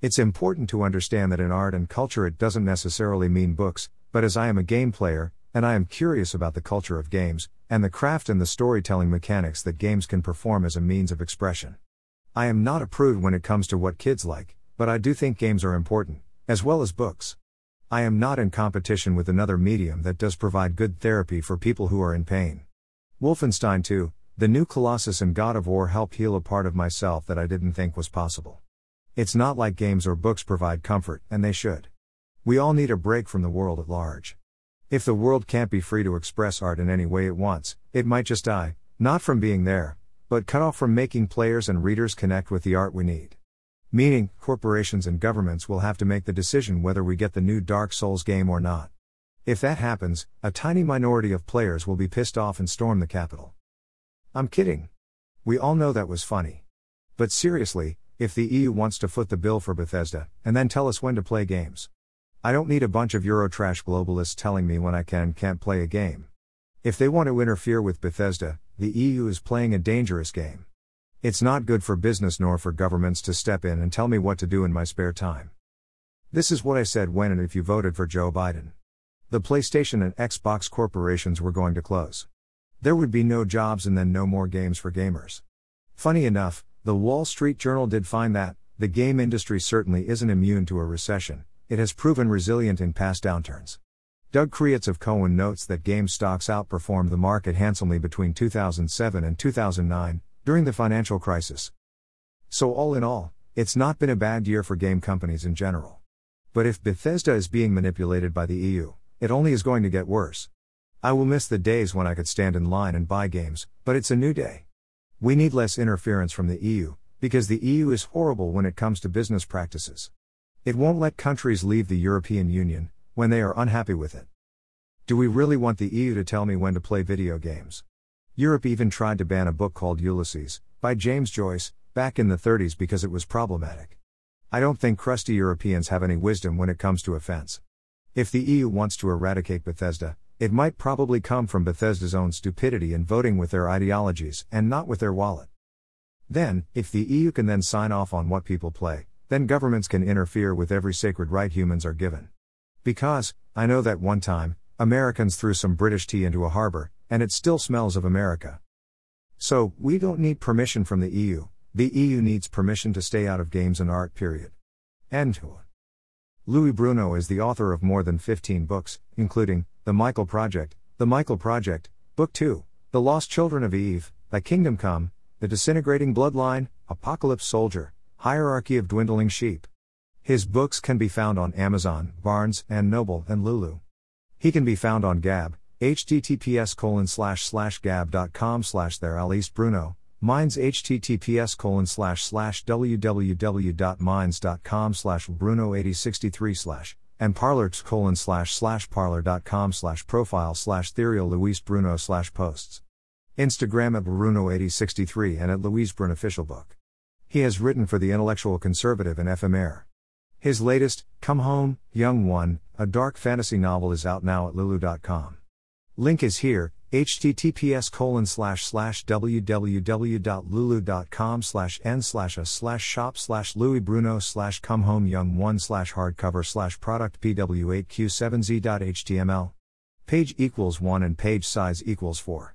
It's important to understand that in art and culture it doesn't necessarily mean books, but as I am a game player, and I am curious about the culture of games, and the craft and the storytelling mechanics that games can perform as a means of expression. I am not a prude when it comes to what kids like, but I do think games are important, as well as books. I am not in competition with another medium that does provide good therapy for people who are in pain. Wolfenstein 2, the new Colossus and God of War help heal a part of myself that I didn't think was possible. It's not like games or books provide comfort, and they should. We all need a break from the world at large. If the world can't be free to express art in any way it wants, it might just die, not from being there, but cut off from making players and readers connect with the art we need. Meaning, corporations and governments will have to make the decision whether we get the new Dark Souls game or not. If that happens, a tiny minority of players will be pissed off and storm the Capitol. I'm kidding. We all know that was funny. But seriously, if the EU wants to foot the bill for Bethesda, and then tell us when to play games. I don't need a bunch of Eurotrash globalists telling me when I can and can't play a game. If they want to interfere with Bethesda, the EU is playing a dangerous game. It's not good for business nor for governments to step in and tell me what to do in my spare time. This is what I said when and if you voted for Joe Biden. The PlayStation and Xbox corporations were going to close. There would be no jobs and then no more games for gamers. Funny enough, the Wall Street Journal did find that, the game industry certainly isn't immune to a recession, it has proven resilient in past downturns. Doug Creutz of Cowen notes that game stocks outperformed the market handsomely between 2007 and 2009, during the financial crisis. So, all in all, it's not been a bad year for game companies in general. But if Bethesda is being manipulated by the EU, it only is going to get worse. I will miss the days when I could stand in line and buy games, but it's a new day. We need less interference from the EU, because the EU is horrible when it comes to business practices. It won't let countries leave the European Union when they are unhappy with it. Do we really want the EU to tell me when to play video games? Europe even tried to ban a book called Ulysses, by James Joyce, back in the 30s because it was problematic. I don't think crusty Europeans have any wisdom when it comes to offense. If the EU wants to eradicate Bethesda, it might probably come from Bethesda's own stupidity in voting with their ideologies and not with their wallet. Then, if the EU can then sign off on what people play, then governments can interfere with every sacred right humans are given. Because, I know that one time, Americans threw some British tea into a harbor, and it still smells of America. So, we don't need permission from the EU, the EU needs permission to stay out of games and art, period. End. Louis Bruno is the author of more than 15 books, including The Michael Project, The Michael Project, Book 2, The Lost Children of Eve, Thy Kingdom Come, The Disintegrating Bloodline, Apocalypse Soldier, Hierarchy of Dwindling Sheep. His books can be found on Amazon, Barnes and Noble, and Lulu. He can be found on Gab, https colon slash slash gab.com slash there Minds https colon slash slash www.minds.com slash Bruno 8063 slash and Parler colon slash slash parler.com slash profile slash TheReal Louis Bruno slash posts. Instagram at Bruno 8063 and at Louis Bruno official book. He has written for the intellectual conservative and FMR. His latest, Come Home, Young One, a dark fantasy novel is out now at lulu.com. Link is here, https colon slash slash www.lulu.com slash n slash a slash shop slash Louis Bruno slash come home young 1 slash hardcover slash product pw8q7z.html. Page equals 1 and page size equals 4.